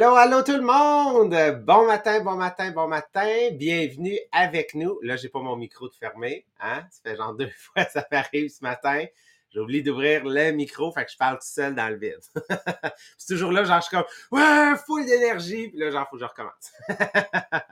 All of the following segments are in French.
Allô, allô tout le monde! Bon matin, bon matin, bon matin. Bienvenue avec nous. Là, j'ai pas mon micro de fermé. Hein? Ça fait genre deux fois que ça m'arrive ce matin. J'ai oublié d'ouvrir le micro, fait que je parle tout seul dans le vide. c'est toujours là, genre, je suis comme Ouais, full d'énergie. Puis là, genre, faut que je recommence.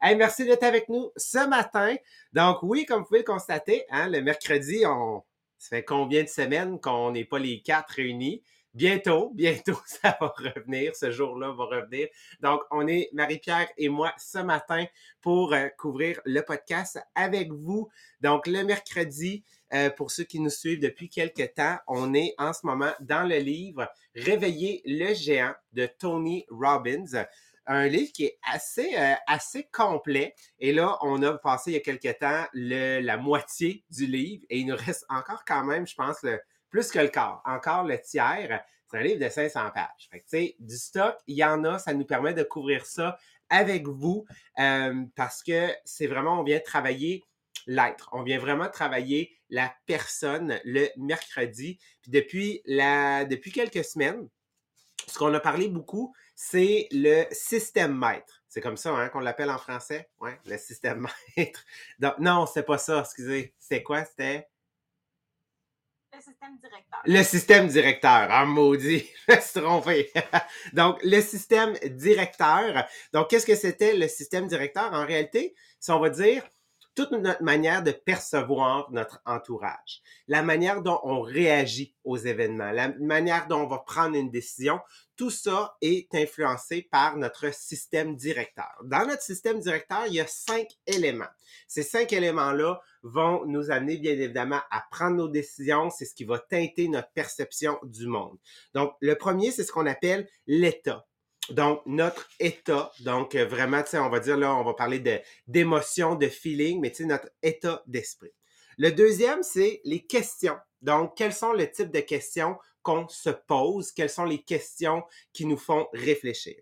hey, merci d'être avec nous ce matin. Donc, oui, comme vous pouvez le constater, hein, le mercredi, on. Ça fait combien de semaines qu'on n'est pas les quatre réunis? Bientôt, bientôt, ça va revenir. Ce jour-là va revenir. Donc, on est Marie-Pierre et moi ce matin pour euh, couvrir le podcast avec vous. Donc, le mercredi, euh, pour ceux qui nous suivent depuis quelques temps, on est en ce moment dans le livre Réveiller le géant de Tony Robbins un livre qui est assez, euh, assez complet. Et là, on a passé il y a quelques temps la moitié du livre et il nous reste encore quand même, je pense, le, plus que le quart, encore le tiers. C'est un livre de 500 pages. Fait que, du stock, il y en a, ça nous permet de couvrir ça avec vous euh, parce que c'est vraiment, on vient travailler l'être. On vient vraiment travailler la personne le mercredi. Puis depuis, la, depuis quelques semaines, ce qu'on a parlé beaucoup, c'est le système maître. C'est comme ça hein, qu'on l'appelle en français? Ouais, le système maître. Donc, non, c'est pas ça, excusez. C'est quoi? C'était le système directeur. Le système directeur. Maudit, je suis trompé. Donc, le système directeur. Donc, qu'est-ce que c'était le système directeur? En réalité, si on va dire, toute notre manière de percevoir notre entourage, la manière dont on réagit aux événements, la manière dont on va prendre une décision, tout ça est influencé par notre système directeur. Dans notre système directeur, il y a cinq éléments. Ces cinq éléments-là vont nous amener bien évidemment à prendre nos décisions. C'est ce qui va teinter notre perception du monde. Donc, le premier, c'est ce qu'on appelle l'état. Donc, notre état, donc euh, vraiment, on va dire là, on va parler de, d'émotion, de feeling, mais tu sais, notre état d'esprit. Le deuxième, c'est les questions. Donc, quels sont le type de questions qu'on se pose? Quelles sont les questions qui nous font réfléchir?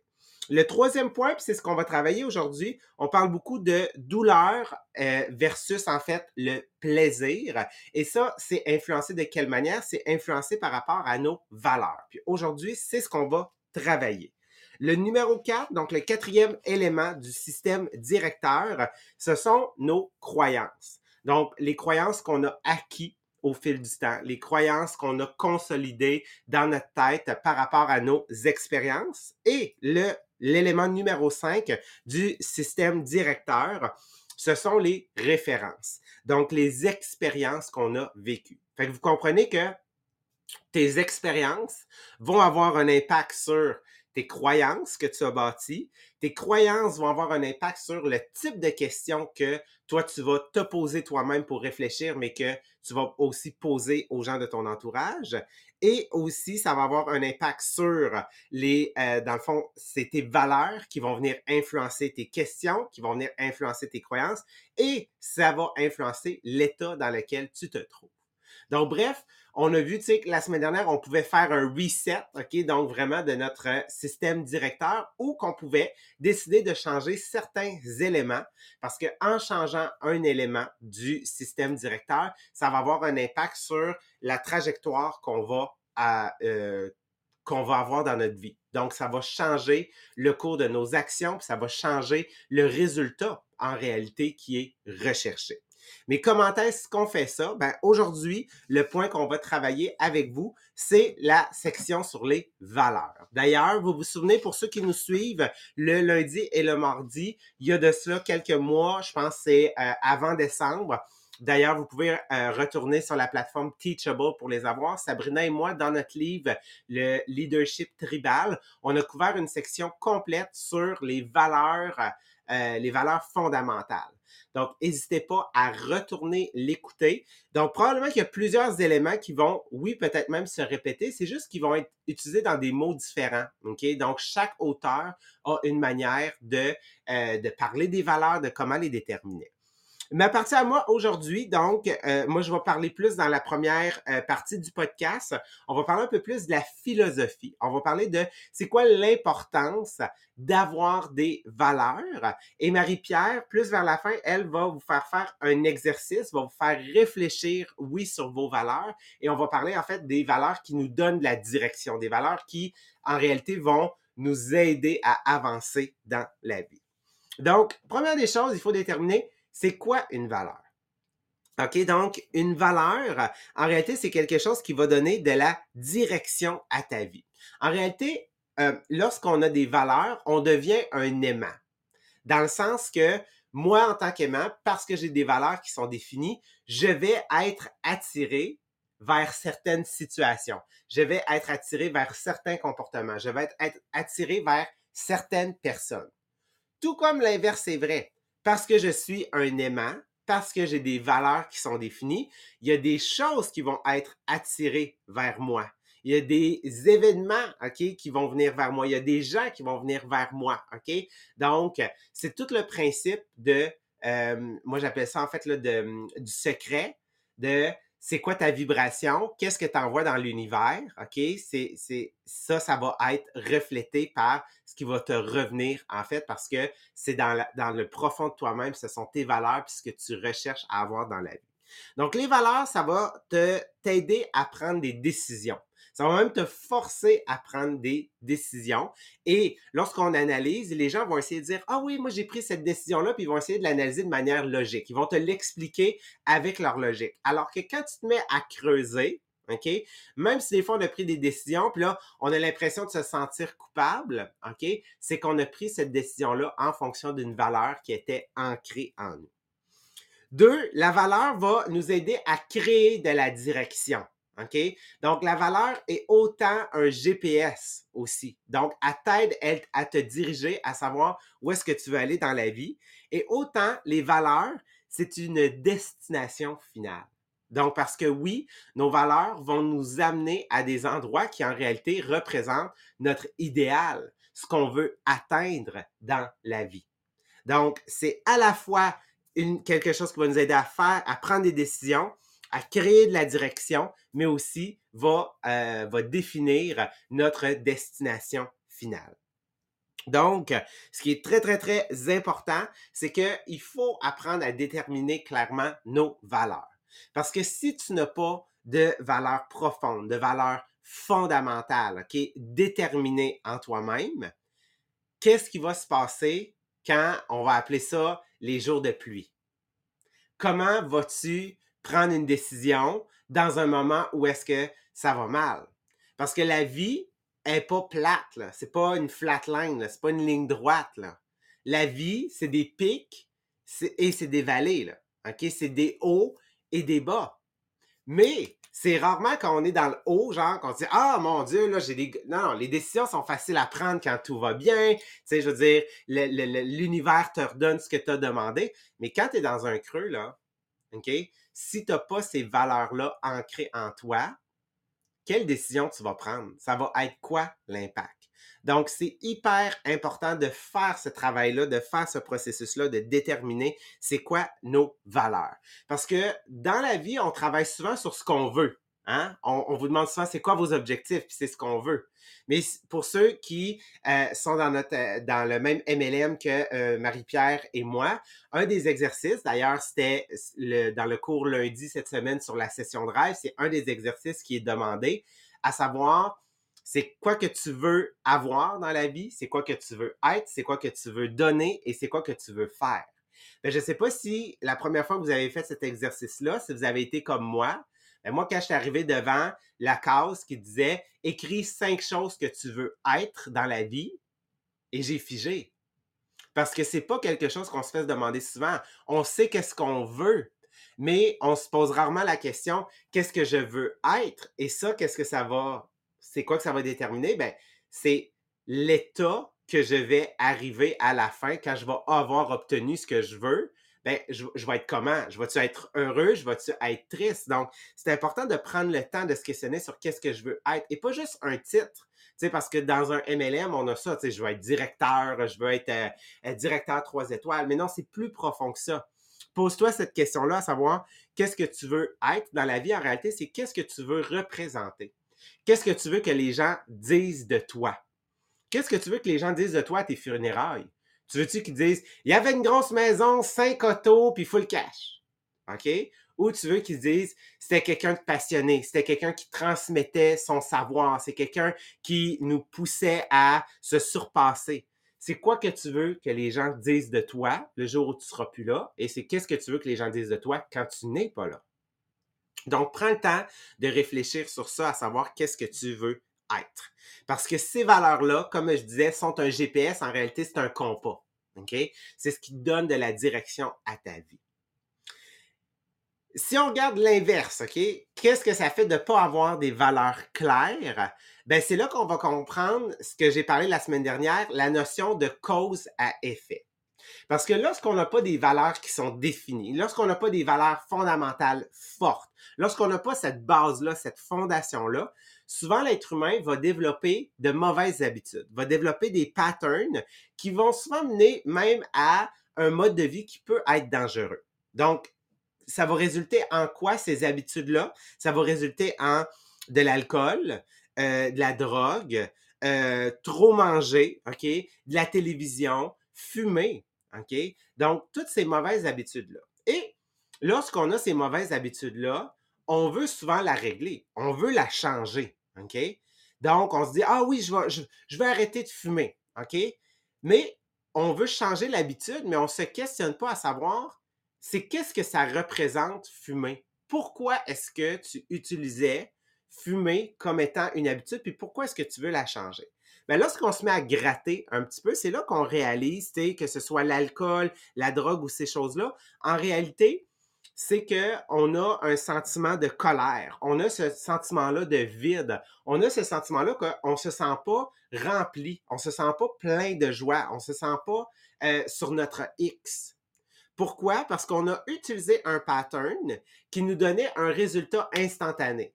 Le troisième point, puis c'est ce qu'on va travailler aujourd'hui, on parle beaucoup de douleur euh, versus en fait le plaisir. Et ça, c'est influencé de quelle manière? C'est influencé par rapport à nos valeurs. Puis aujourd'hui, c'est ce qu'on va travailler. Le numéro 4, donc le quatrième élément du système directeur, ce sont nos croyances. Donc, les croyances qu'on a acquis au fil du temps, les croyances qu'on a consolidées dans notre tête par rapport à nos expériences. Et le, l'élément numéro 5 du système directeur, ce sont les références. Donc, les expériences qu'on a vécues. Fait que vous comprenez que tes expériences vont avoir un impact sur tes croyances que tu as bâties. Tes croyances vont avoir un impact sur le type de questions que toi, tu vas te poser toi-même pour réfléchir, mais que tu vas aussi poser aux gens de ton entourage. Et aussi, ça va avoir un impact sur les, euh, dans le fond, c'est tes valeurs qui vont venir influencer tes questions, qui vont venir influencer tes croyances, et ça va influencer l'état dans lequel tu te trouves. Donc, bref, on a vu, tu sais, que la semaine dernière, on pouvait faire un reset, OK, donc vraiment de notre système directeur ou qu'on pouvait décider de changer certains éléments parce que en changeant un élément du système directeur, ça va avoir un impact sur la trajectoire qu'on va euh, qu'on va avoir dans notre vie. Donc, ça va changer le cours de nos actions, puis ça va changer le résultat en réalité qui est recherché. Mais comment est-ce qu'on fait ça? Ben, aujourd'hui, le point qu'on va travailler avec vous, c'est la section sur les valeurs. D'ailleurs, vous vous souvenez, pour ceux qui nous suivent, le lundi et le mardi, il y a de cela quelques mois, je pense c'est euh, avant décembre, D'ailleurs, vous pouvez euh, retourner sur la plateforme Teachable pour les avoir. Sabrina et moi, dans notre livre, le leadership tribal, on a couvert une section complète sur les valeurs, euh, les valeurs fondamentales. Donc, n'hésitez pas à retourner l'écouter. Donc, probablement qu'il y a plusieurs éléments qui vont, oui, peut-être même se répéter. C'est juste qu'ils vont être utilisés dans des mots différents. Donc, chaque auteur a une manière de, euh, de parler des valeurs, de comment les déterminer. Ma partie à moi aujourd'hui, donc, euh, moi, je vais parler plus dans la première euh, partie du podcast. On va parler un peu plus de la philosophie. On va parler de c'est quoi l'importance d'avoir des valeurs. Et Marie-Pierre, plus vers la fin, elle va vous faire faire un exercice, va vous faire réfléchir, oui, sur vos valeurs. Et on va parler, en fait, des valeurs qui nous donnent la direction, des valeurs qui, en réalité, vont nous aider à avancer dans la vie. Donc, première des choses, il faut déterminer c'est quoi une valeur? OK, donc une valeur, en réalité, c'est quelque chose qui va donner de la direction à ta vie. En réalité, euh, lorsqu'on a des valeurs, on devient un aimant. Dans le sens que moi, en tant qu'aimant, parce que j'ai des valeurs qui sont définies, je vais être attiré vers certaines situations. Je vais être attiré vers certains comportements. Je vais être attiré vers certaines personnes. Tout comme l'inverse est vrai parce que je suis un aimant, parce que j'ai des valeurs qui sont définies, il y a des choses qui vont être attirées vers moi. Il y a des événements, OK, qui vont venir vers moi. Il y a des gens qui vont venir vers moi, OK? Donc, c'est tout le principe de, euh, moi j'appelle ça en fait là, de, du secret, de c'est quoi ta vibration, qu'est-ce que tu envoies dans l'univers, OK? C'est, c'est, ça, ça va être reflété par ce qui va te revenir, en fait, parce que c'est dans, dans le profond de toi-même, ce sont tes valeurs puis ce que tu recherches à avoir dans la vie. Donc, les valeurs, ça va te, t'aider à prendre des décisions. Ça va même te forcer à prendre des décisions. Et lorsqu'on analyse, les gens vont essayer de dire, ah oui, moi j'ai pris cette décision-là, puis ils vont essayer de l'analyser de manière logique. Ils vont te l'expliquer avec leur logique. Alors que quand tu te mets à creuser, OK? Même si des fois on a pris des décisions, puis là, on a l'impression de se sentir coupable, OK? C'est qu'on a pris cette décision-là en fonction d'une valeur qui était ancrée en nous. Deux, la valeur va nous aider à créer de la direction. Donc, la valeur est autant un GPS aussi. Donc, elle t'aide à te diriger, à savoir où est-ce que tu veux aller dans la vie. Et autant les valeurs, c'est une destination finale. Donc, parce que oui, nos valeurs vont nous amener à des endroits qui en réalité représentent notre idéal, ce qu'on veut atteindre dans la vie. Donc, c'est à la fois quelque chose qui va nous aider à faire, à prendre des décisions, à créer de la direction, mais aussi va, euh, va définir notre destination finale. Donc, ce qui est très, très, très important, c'est qu'il faut apprendre à déterminer clairement nos valeurs. Parce que si tu n'as pas de valeurs profondes, de valeurs fondamentales, OK, déterminées en toi-même, qu'est-ce qui va se passer quand on va appeler ça les jours de pluie? Comment vas-tu prendre une décision dans un moment où est-ce que ça va mal. Parce que la vie est pas plate. C'est pas une flat line, C'est pas une ligne droite, là. La vie, c'est des pics et c'est des vallées, là. OK? C'est des hauts et des bas. Mais c'est rarement quand on est dans le haut, genre, qu'on se dit Ah mon Dieu, là, j'ai des. Non, non, les décisions sont faciles à prendre quand tout va bien. Tu sais, je veux dire, l'univers te redonne ce que tu as demandé. Mais quand tu es dans un creux, là, OK? Si tu n'as pas ces valeurs-là ancrées en toi, quelle décision tu vas prendre? Ça va être quoi l'impact? Donc, c'est hyper important de faire ce travail-là, de faire ce processus-là, de déterminer c'est quoi nos valeurs. Parce que dans la vie, on travaille souvent sur ce qu'on veut. Hein? On, vous demande souvent c'est quoi vos objectifs, puis c'est ce qu'on veut. Mais pour ceux qui euh, sont dans, notre, euh, dans le même MLM que euh, Marie-Pierre et moi, un des exercices, d'ailleurs, c'était dans le cours lundi cette semaine sur la session de rêve, c'est un des exercices qui est demandé, à savoir c'est quoi que tu veux avoir dans la vie, c'est quoi que tu veux être, c'est quoi que tu veux donner et c'est quoi que tu veux faire. Ben, je ne sais pas si la première fois que vous avez fait cet exercice-là, si vous avez été comme moi, moi, quand je suis arrivé devant la case qui disait écris cinq choses que tu veux être dans la vie, et j'ai figé. Parce que c'est pas quelque chose qu'on se fait demander souvent. On sait qu'est-ce qu'on veut, mais on se pose rarement la question qu'est-ce que je veux être et ça, qu'est-ce que ça va, c'est quoi que ça va déterminer? Ben, c'est l'état que je vais arriver à la fin quand je vais avoir obtenu ce que je veux ben, je, vais être comment? Je vais-tu être heureux? Je vais-tu être triste? Donc, c'est important de prendre le temps de se questionner sur qu'est-ce que je veux être et pas juste un titre. Tu sais, parce que dans un MLM, on a ça, tu sais, je veux être directeur, je veux être euh, directeur trois étoiles. Mais non, c'est plus profond que ça. pose-toi cette question-là, à savoir qu'est-ce que tu veux être dans la vie? En réalité, c'est qu'est-ce que tu veux représenter? Qu'est-ce que tu veux que les gens disent de toi? Qu'est-ce que tu veux que les gens disent de toi à tes funérailles? Tu veux-tu qu'ils disent, il y avait une grosse maison, cinq autos, puis full cash? OK? Ou tu veux qu'ils disent, c'était quelqu'un de passionné, c'était quelqu'un qui transmettait son savoir, c'est quelqu'un qui nous poussait à se surpasser. C'est quoi que tu veux que les gens disent de toi le jour où tu seras plus là? Et c'est qu'est-ce que tu veux que les gens disent de toi quand tu n'es pas là? Donc, prends le temps de réfléchir sur ça, à savoir qu'est-ce que tu veux être. Parce que ces valeurs-là, comme je disais, sont un GPS. En réalité, c'est un compas. C'est ce qui donne de la direction à ta vie. Si on regarde l'inverse, OK? Qu'est-ce que ça fait de ne pas avoir des valeurs claires? Ben, c'est là qu'on va comprendre ce que j'ai parlé la semaine dernière, la notion de cause à effet. Parce que lorsqu'on n'a pas des valeurs qui sont définies, lorsqu'on n'a pas des valeurs fondamentales fortes, lorsqu'on n'a pas cette base-là, cette fondation-là, souvent l'être humain va développer de mauvaises habitudes, va développer des patterns qui vont souvent mener même à un mode de vie qui peut être dangereux. Donc, ça va résulter en quoi ces habitudes-là? Ça va résulter en de l'alcool, euh, de la drogue, euh, trop manger, OK? De la télévision, fumer, OK? Donc, toutes ces mauvaises habitudes-là. Et lorsqu'on a ces mauvaises habitudes-là, on veut souvent la régler, on veut la changer, OK? Donc, on se dit, ah oui, je vais, arrêter de fumer, OK? Mais on veut changer l'habitude, mais on ne se questionne pas à savoir, c'est qu'est-ce que ça représente fumer? Pourquoi est-ce que tu utilisais fumer comme étant une habitude, puis pourquoi est-ce que tu veux la changer? Bien, lorsqu'on se met à gratter un petit peu, c'est là qu'on réalise que ce soit l'alcool, la drogue ou ces choses-là, en réalité, c'est qu'on a un sentiment de colère. On a ce sentiment-là de vide. On a ce sentiment-là qu'on ne se sent pas rempli. On ne se sent pas plein de joie. On ne se sent pas euh, sur notre X. Pourquoi? Parce qu'on a utilisé un pattern qui nous donnait un résultat instantané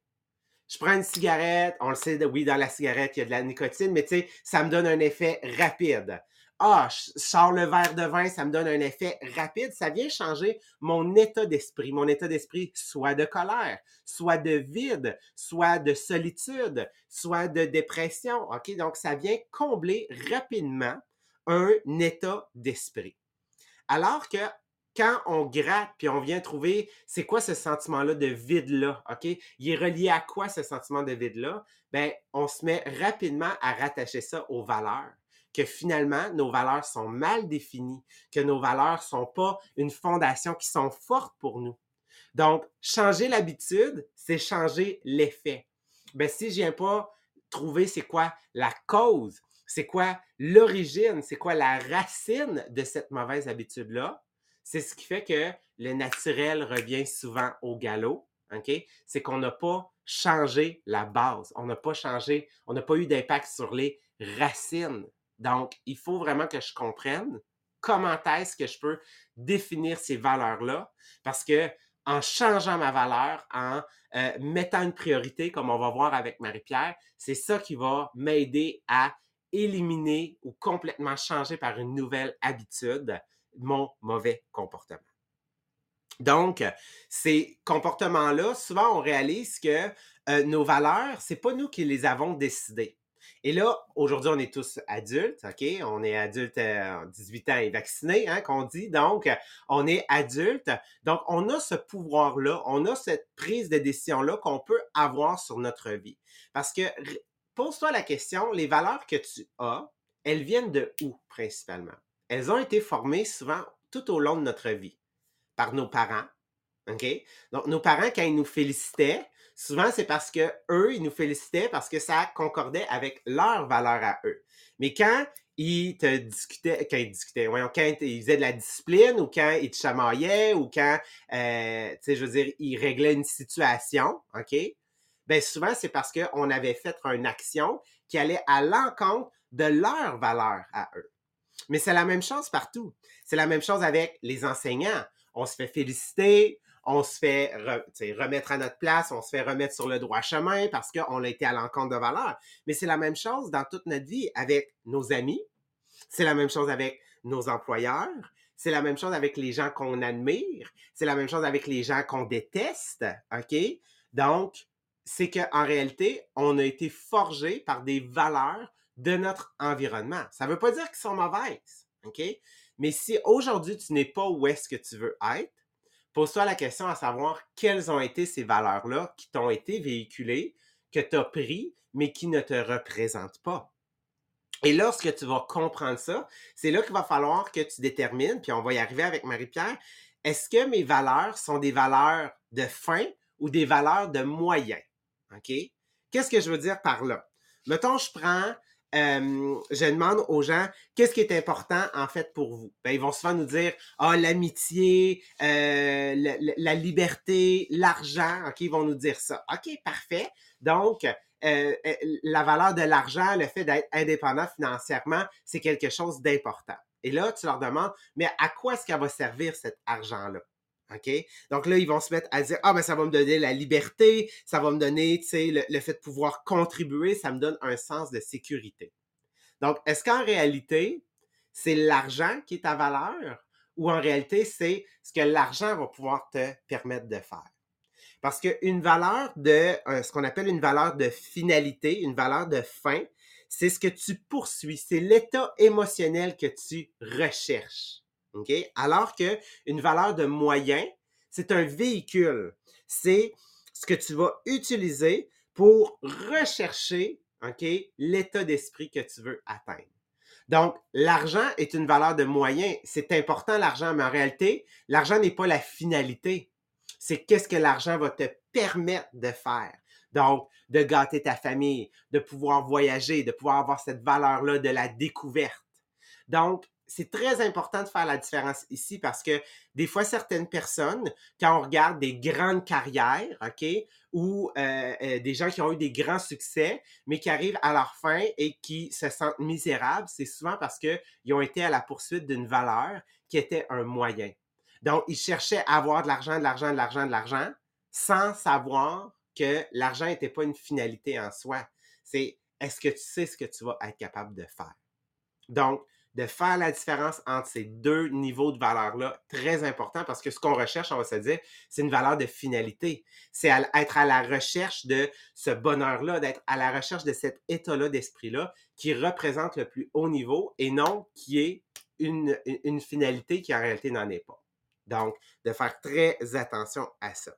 je prends une cigarette, on le sait, oui, dans la cigarette, il y a de la nicotine, mais tu sais, ça me donne un effet rapide. Ah, je sors le verre de vin, ça me donne un effet rapide. Ça vient changer mon état d'esprit. Mon état d'esprit, soit de colère, soit de vide, soit de solitude, soit de dépression. OK? Donc, ça vient combler rapidement un état d'esprit. Alors que quand on gratte puis on vient trouver c'est quoi ce sentiment-là de vide-là, OK? Il est relié à quoi ce sentiment de vide-là? Ben, on se met rapidement à rattacher ça aux valeurs. Que finalement, nos valeurs sont mal définies, que nos valeurs sont pas une fondation qui sont fortes pour nous. Donc, changer l'habitude, c'est changer l'effet. Ben, si je viens pas trouver c'est quoi la cause, c'est quoi l'origine, c'est quoi la racine de cette mauvaise habitude-là, c'est ce qui fait que le naturel revient souvent au galop. OK? C'est qu'on n'a pas changé la base. On n'a pas changé, on n'a pas eu d'impact sur les racines. Donc, il faut vraiment que je comprenne comment est-ce que je peux définir ces valeurs-là. Parce que en changeant ma valeur, en euh, mettant une priorité, comme on va voir avec Marie-Pierre, c'est ça qui va m'aider à éliminer ou complètement changer par une nouvelle habitude mon mauvais comportement. Donc, ces comportements-là, souvent on réalise que euh, nos valeurs, c'est pas nous qui les avons décidées. Et là, aujourd'hui, on est tous adultes, OK? On est adultes, euh, 18 ans et vaccinés, hein, qu'on dit. Donc, on est adulte. Donc, on a ce pouvoir-là, on a cette prise de décision-là qu'on peut avoir sur notre vie. Parce que, pose-toi la question, les valeurs que tu as, elles viennent de où principalement? Elles ont été formées souvent tout au long de notre vie par nos parents. OK? Donc, nos parents, quand ils nous félicitaient, souvent c'est parce que eux, ils nous félicitaient parce que ça concordait avec leurs valeurs à eux. Mais quand ils te discutaient, quand ils discutaient, voyons, quand ils faisaient de la discipline ou quand ils te chamaillaient ou quand, euh, tu sais, je veux dire, ils réglaient une situation, OK? Ben souvent, c'est parce qu'on avait fait une action qui allait à l'encontre de leurs valeurs à eux. Mais c'est la même chose partout. C'est la même chose avec les enseignants. On se fait féliciter, on se fait remettre à notre place, on se fait remettre sur le droit chemin parce qu'on a été à l'encontre de valeurs. Mais c'est la même chose dans toute notre vie avec nos amis. C'est la même chose avec nos employeurs. c'est la même chose avec les gens qu'on admire, c'est la même chose avec les gens qu'on déteste, OK? Donc, c'est qu'en réalité, on a été forgé par des valeurs de notre environnement. Ça ne veut pas dire qu'ils sont mauvaises, OK? Mais si aujourd'hui, tu n'es pas où est-ce que tu veux être, pose-toi la question à savoir quelles ont été ces valeurs-là qui t'ont été véhiculées, que tu as pris, mais qui ne te représentent pas. Et lorsque tu vas comprendre ça, c'est là qu'il va falloir que tu détermines, puis on va y arriver avec Marie-Pierre, est-ce que mes valeurs sont des valeurs de fin ou des valeurs de moyen? OK? Qu'est-ce que je veux dire par là? Mettons, je prends, je demande aux gens, qu'est-ce qui est important en fait pour vous? Ben, ils vont souvent nous dire, ah, l'amitié, euh, la, la, liberté, l'argent, OK? Ils vont nous dire ça. OK, parfait. Donc, euh, euh, la valeur de l'argent, le fait d'être indépendant financièrement, c'est quelque chose d'important. Et là, tu leur demandes, mais à quoi est-ce qu'elle va servir cet argent-là? OK? Donc là, ils vont se mettre à dire, ah, ben ça va me donner la liberté, ça va me donner, tu sais, le, le, fait de pouvoir contribuer, ça me donne un sens de sécurité. Donc, est-ce qu'en réalité, c'est l'argent qui est ta valeur ou en réalité, c'est ce que l'argent va pouvoir te permettre de faire? Parce qu'une valeur de, ce qu'on appelle une valeur de finalité, une valeur de fin, c'est ce que tu poursuis, c'est l'état émotionnel que tu recherches. OK? Alors que une valeur de moyen, c'est un véhicule. C'est ce que tu vas utiliser pour rechercher, l'état d'esprit que tu veux atteindre. Donc, l'argent est une valeur de moyen. C'est important l'argent, mais en réalité, l'argent n'est pas la finalité c'est qu'est-ce que l'argent va te permettre de faire. Donc, de gâter ta famille, de pouvoir voyager, de pouvoir avoir cette valeur-là de la découverte. Donc, c'est très important de faire la différence ici parce que des fois, certaines personnes, quand on regarde des grandes carrières, OK, ou euh, euh, des gens qui ont eu des grands succès, mais qui arrivent à leur fin et qui se sentent misérables, c'est souvent parce qu'ils ont été à la poursuite d'une valeur qui était un moyen. Donc, ils cherchaient à avoir de l'argent, de l'argent, de l'argent, de l'argent, sans savoir que l'argent n'était pas une finalité en soi. C'est est-ce que tu sais ce que tu vas être capable de faire? Donc, de faire la différence entre ces deux niveaux de valeur-là, très important parce que ce qu'on recherche, on va se dire, c'est une valeur de finalité. C'est être à la recherche de ce bonheur-là, d'être à la recherche de cet état-là d'esprit-là qui représente le plus haut niveau et non qui est une, une finalité qui en réalité n'en est pas. Donc, de faire très attention à ça.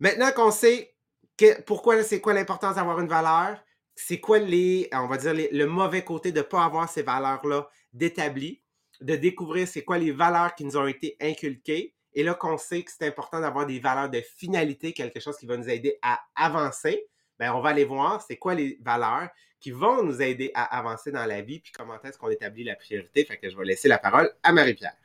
Maintenant qu'on sait que, pourquoi c'est quoi l'importance d'avoir une valeur, c'est quoi les, on va dire, le mauvais côté de ne pas avoir ces valeurs-là d'établi, de découvrir c'est quoi les valeurs qui nous ont été inculquées. Et là qu'on sait que c'est important d'avoir des valeurs de finalité, quelque chose qui va nous aider à avancer, bien, on va aller voir c'est quoi les valeurs qui vont nous aider à avancer dans la vie, puis comment est-ce qu'on établit la priorité. Fait que je vais laisser la parole à Marie-Pierre.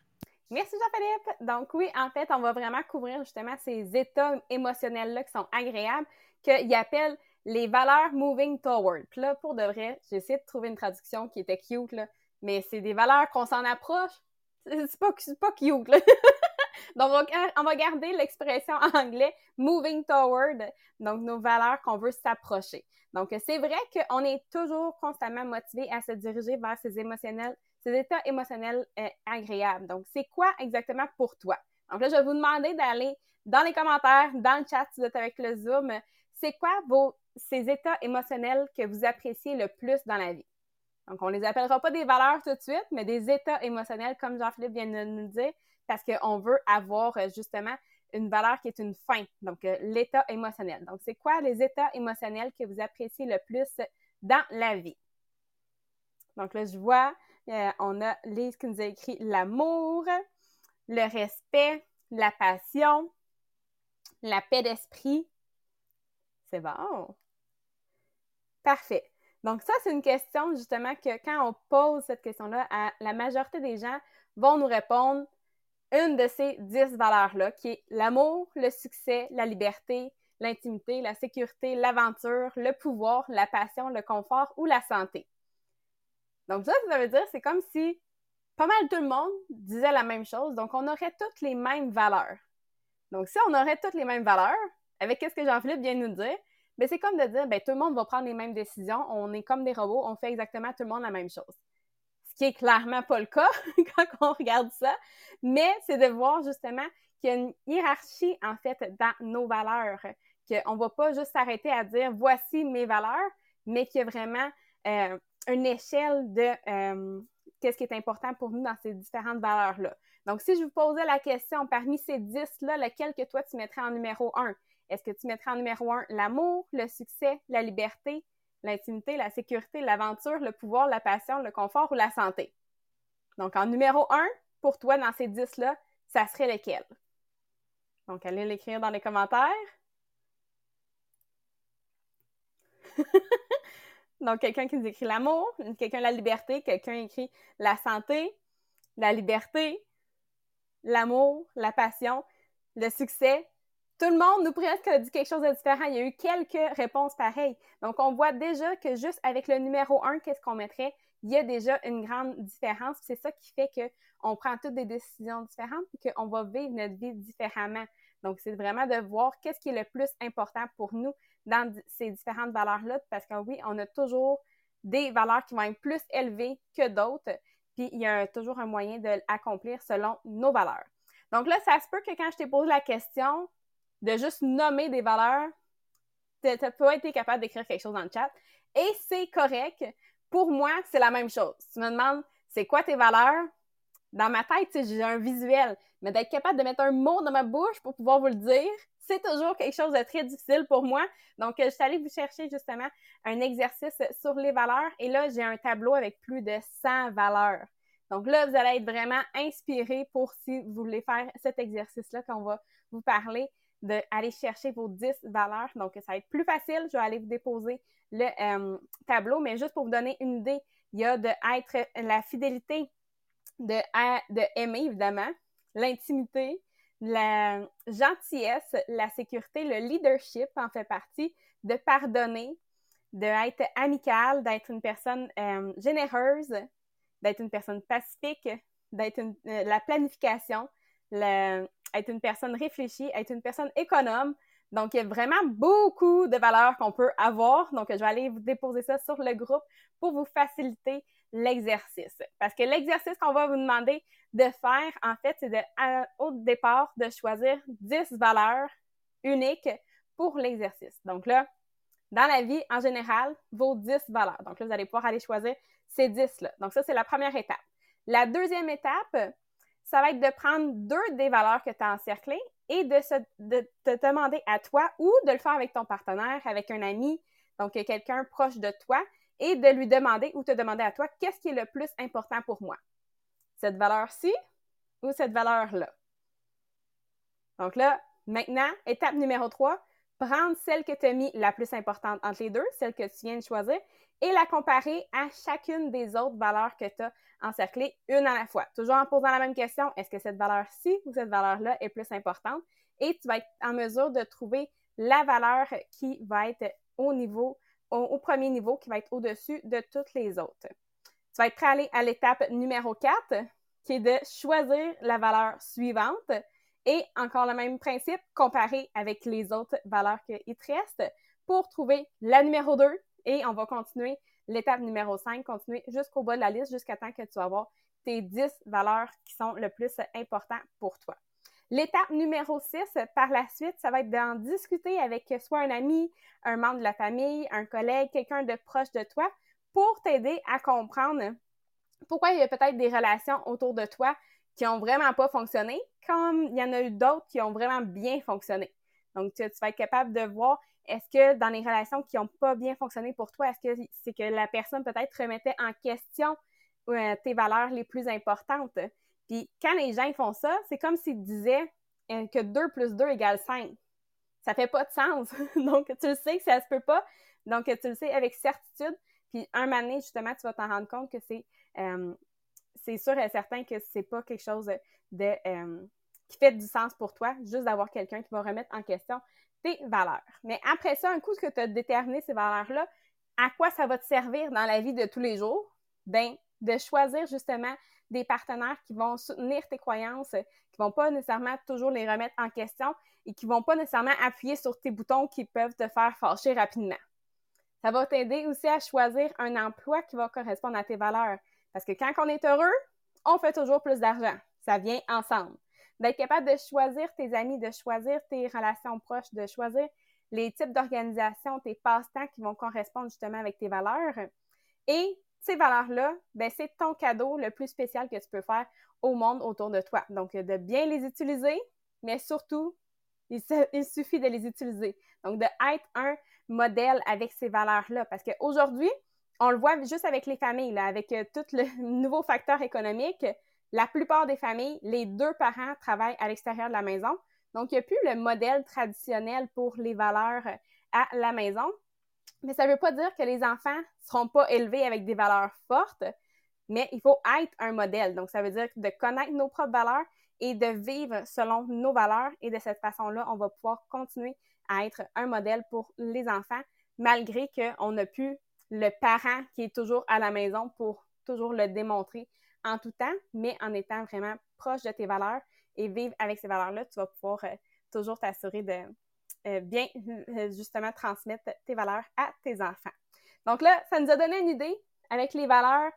Merci Jean-Philippe. Donc oui, en fait, on va vraiment couvrir justement ces états émotionnels-là qui sont agréables, qu'ils appellent les valeurs moving toward. Puis là, pour de vrai, j'ai essayé de trouver une traduction qui était cute, là, mais c'est des valeurs qu'on s'en approche. C'est pas, pas cute, là. Donc, on va, garder l'expression en anglais moving toward, donc nos valeurs qu'on veut s'approcher. Donc, c'est vrai qu'on est toujours constamment motivé à se diriger vers ces émotionnels, ces états émotionnels euh, agréables. Donc, c'est quoi exactement pour toi? Donc là, je vais vous demander d'aller dans les commentaires, dans le chat, si vous êtes avec le Zoom, c'est quoi vos, ces états émotionnels que vous appréciez le plus dans la vie? Donc, on ne les appellera pas des valeurs tout de suite, mais des états émotionnels, comme Jean-Philippe vient de nous dire, parce qu'on veut avoir euh, justement une valeur qui est une fin, donc euh, l'état émotionnel. Donc, c'est quoi les états émotionnels que vous appréciez le plus dans la vie? Donc là, je vois euh, on a Lise qui nous a écrit l'amour, le respect, la passion, la paix d'esprit. C'est bon. Parfait. Donc ça, c'est une question justement que quand on pose cette question-là, la majorité des gens vont nous répondre une de ces dix valeurs-là, qui est l'amour, le succès, la liberté, l'intimité, la sécurité, l'aventure, le pouvoir, la passion, le confort ou la santé. Donc, ça, ça veut dire, c'est comme si pas mal tout le monde disait la même chose. Donc, on aurait toutes les mêmes valeurs. Donc, si on aurait toutes les mêmes valeurs, avec ce que Jean-Philippe vient nous dire, c'est comme de dire, ben, tout le monde va prendre les mêmes décisions. On est comme des robots, on fait exactement tout le monde la même chose. ce qui est clairement pas le cas quand on regarde ça, mais c'est de voir justement qu'il y a une hiérarchie, en fait, dans nos valeurs, qu'on va pas juste s'arrêter à dire voici mes valeurs, mais qu'il y a vraiment euh, une échelle de euh, qu'est-ce qui est important pour nous dans ces différentes valeurs-là. Donc, si je vous posais la question parmi ces dix-là, lequel que toi tu mettrais en numéro un? Est-ce que tu mettrais en numéro un l'amour, le succès, la liberté, l'intimité, la sécurité, l'aventure, le pouvoir, la passion, le confort ou la santé? Donc, en numéro un, pour toi, dans ces dix-là, ça serait lequel? Donc, allez l'écrire dans les commentaires. Donc, quelqu'un qui nous écrit l'amour, quelqu'un la liberté, quelqu'un écrit la santé, la liberté, l'amour, la passion, le succès. Tout le monde nous presque a dit quelque chose de différent. Il y a eu quelques réponses pareilles. Donc, on voit déjà que juste avec le numéro 1, qu'est-ce qu'on mettrait? Il y a déjà une grande différence. C'est ça qui fait qu'on prend toutes des décisions différentes et qu'on va vivre notre vie différemment. Donc, c'est vraiment de voir qu'est-ce qui est le plus important pour nous dans ces différentes valeurs-là, parce que oui, on a toujours des valeurs qui vont être plus élevées que d'autres, puis il y a toujours un moyen de l'accomplir selon nos valeurs. Donc là, ça se peut que quand je t'ai posé la question de juste nommer des valeurs, tu n'as pas été capable d'écrire quelque chose dans le chat. Et c'est correct. Pour moi, c'est la même chose. Tu me demandes, c'est quoi tes valeurs? Dans ma tête, j'ai un visuel. Mais d'être capable de mettre un mot dans ma bouche pour pouvoir vous le dire, c'est toujours quelque chose de très difficile pour moi. Donc, euh, je suis allée vous chercher justement un exercice sur les valeurs et là, j'ai un tableau avec plus de 100 valeurs. Donc là, vous allez être vraiment inspiré pour si vous voulez faire cet exercice-là qu'on va vous parler d'aller chercher vos 10 valeurs. Donc, ça va être plus facile. Je vais aller vous déposer le euh, tableau, mais juste pour vous donner une idée, il y a de être la fidélité, de, de aimer, évidemment, l'intimité, la gentillesse, la sécurité, le leadership en fait partie, de pardonner, d'être amical, d'être une personne euh, généreuse, d'être une personne pacifique, d'être euh, la planification, être une personne réfléchie, être une personne économe. Donc, il y a vraiment beaucoup de valeurs qu'on peut avoir. Donc, je vais aller vous déposer ça sur le groupe pour vous faciliter l'exercice. Parce que l'exercice qu'on va vous demander de faire, en fait, c'est de, au départ de choisir 10 valeurs uniques pour l'exercice. Donc là, dans la vie, en général, vos 10 valeurs. Donc là, vous allez pouvoir aller choisir ces 10-là. Donc ça, c'est la première étape. La deuxième étape, ça va être de prendre deux des valeurs que tu as encerclées et de, te demander à toi ou de le faire avec ton partenaire, avec un ami, donc quelqu'un proche de toi, et de lui demander ou te demander à toi qu'est-ce qui est le plus important pour moi? Cette valeur-ci ou cette valeur-là? Donc là, maintenant, étape numéro 3, prendre celle que tu as mis la plus importante entre les deux, celle que tu viens de choisir, et la comparer à chacune des autres valeurs que tu as encerclées une à la fois. Toujours en posant la même question, est-ce que cette valeur-ci ou cette valeur-là est plus importante? Et tu vas être en mesure de trouver la valeur qui va être au niveau au, premier niveau qui va être au-dessus de toutes les autres. Tu vas être prêt à aller à l'étape numéro 4, qui est de choisir la valeur suivante et encore le même principe, comparer avec les autres valeurs qui te restent pour trouver la numéro 2 et on va continuer l'étape numéro 5, continuer jusqu'au bas de la liste jusqu'à temps que tu vas avoir tes 10 valeurs qui sont le plus importantes pour toi. L'étape numéro 6, par la suite, ça va être d'en discuter avec soit un ami, un membre de la famille, un collègue, quelqu'un de proche de toi pour t'aider à comprendre pourquoi il y a peut-être des relations autour de toi qui ont vraiment pas fonctionné, comme il y en a eu d'autres qui ont vraiment bien fonctionné. Donc, tu, vas être capable de voir est-ce que dans les relations qui n'ont pas bien fonctionné pour toi, est-ce que c'est que la personne peut-être remettait en question euh, tes valeurs les plus importantes? Puis quand les gens font ça, c'est comme s'ils disaient euh, que 2 plus 2 égale 5. Ça fait pas de sens. Donc, tu le sais que ça se peut pas. Donc, tu le sais avec certitude. Puis un moment donné, justement, tu vas t'en rendre compte que c'est euh, sûr et certain que c'est pas quelque chose de qui fait du sens pour toi, juste d'avoir quelqu'un qui va remettre en question tes valeurs. Mais après ça, un coup que tu as déterminé ces valeurs-là, à quoi ça va te servir dans la vie de tous les jours? Ben, de choisir justement des partenaires qui vont soutenir tes croyances, qui vont pas nécessairement toujours les remettre en question et qui vont pas nécessairement appuyer sur tes boutons qui peuvent te faire fâcher rapidement. Ça va t'aider aussi à choisir un emploi qui va correspondre à tes valeurs. Parce que quand on est heureux, on fait toujours plus d'argent. Ça vient ensemble. D'être capable de choisir tes amis, de choisir tes relations proches, de choisir les types d'organisation, tes passe-temps qui vont correspondre justement avec tes valeurs. Et ces valeurs-là, ben, c'est ton cadeau le plus spécial que tu peux faire au monde autour de toi. Donc, de bien les utiliser, mais surtout, il, suffit de les utiliser. Donc, de être un modèle avec ces valeurs-là. Parce qu'aujourd'hui, on le voit juste avec les familles, avec euh, tout le nouveau facteur économique. La plupart des familles, les deux parents travaillent à l'extérieur de la maison. Donc, il n'y a plus le modèle traditionnel pour les valeurs à la maison. Mais ça ne veut pas dire que les enfants ne seront pas élevés avec des valeurs fortes, mais il faut être un modèle. Donc, ça veut dire de connaître nos propres valeurs et de vivre selon nos valeurs. Et de cette façon-là, on va pouvoir continuer à être un modèle pour les enfants, malgré qu'on n'a plus le parent qui est toujours à la maison pour toujours le démontrer en tout temps, mais en étant vraiment proche de tes valeurs et vivre avec ces valeurs-là, tu vas pouvoir euh, toujours t'assurer de euh, bien euh, justement transmettre tes valeurs à tes enfants. Donc là, ça nous a donné une idée avec les valeurs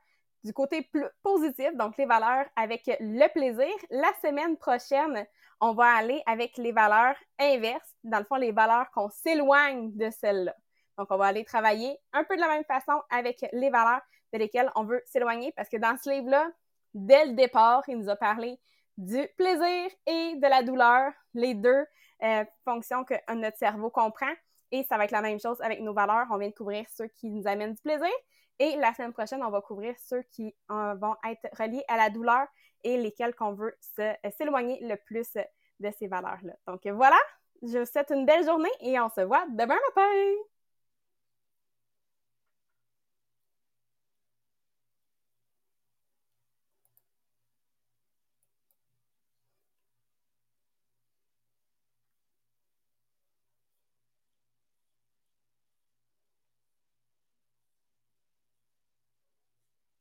du côté plus positif, donc les valeurs avec le plaisir. La semaine prochaine, on va aller avec les valeurs inverses, dans le fond, les valeurs qu'on s'éloigne de celles-là. Donc, on va aller travailler un peu de la même façon avec les valeurs de lesquelles on veut s'éloigner parce que dans ce livre-là, dès le départ, il nous a parlé du plaisir et de la douleur, les deux euh, fonctions que notre cerveau comprend. Et ça va être la même chose avec nos valeurs. On vient de couvrir ceux qui nous amènent du plaisir. Et la semaine prochaine, on va couvrir ceux qui euh, vont être reliés à la douleur et lesquels qu'on veut euh, s'éloigner le plus de ces valeurs-là. Donc voilà, je vous souhaite une belle journée et on se voit demain matin!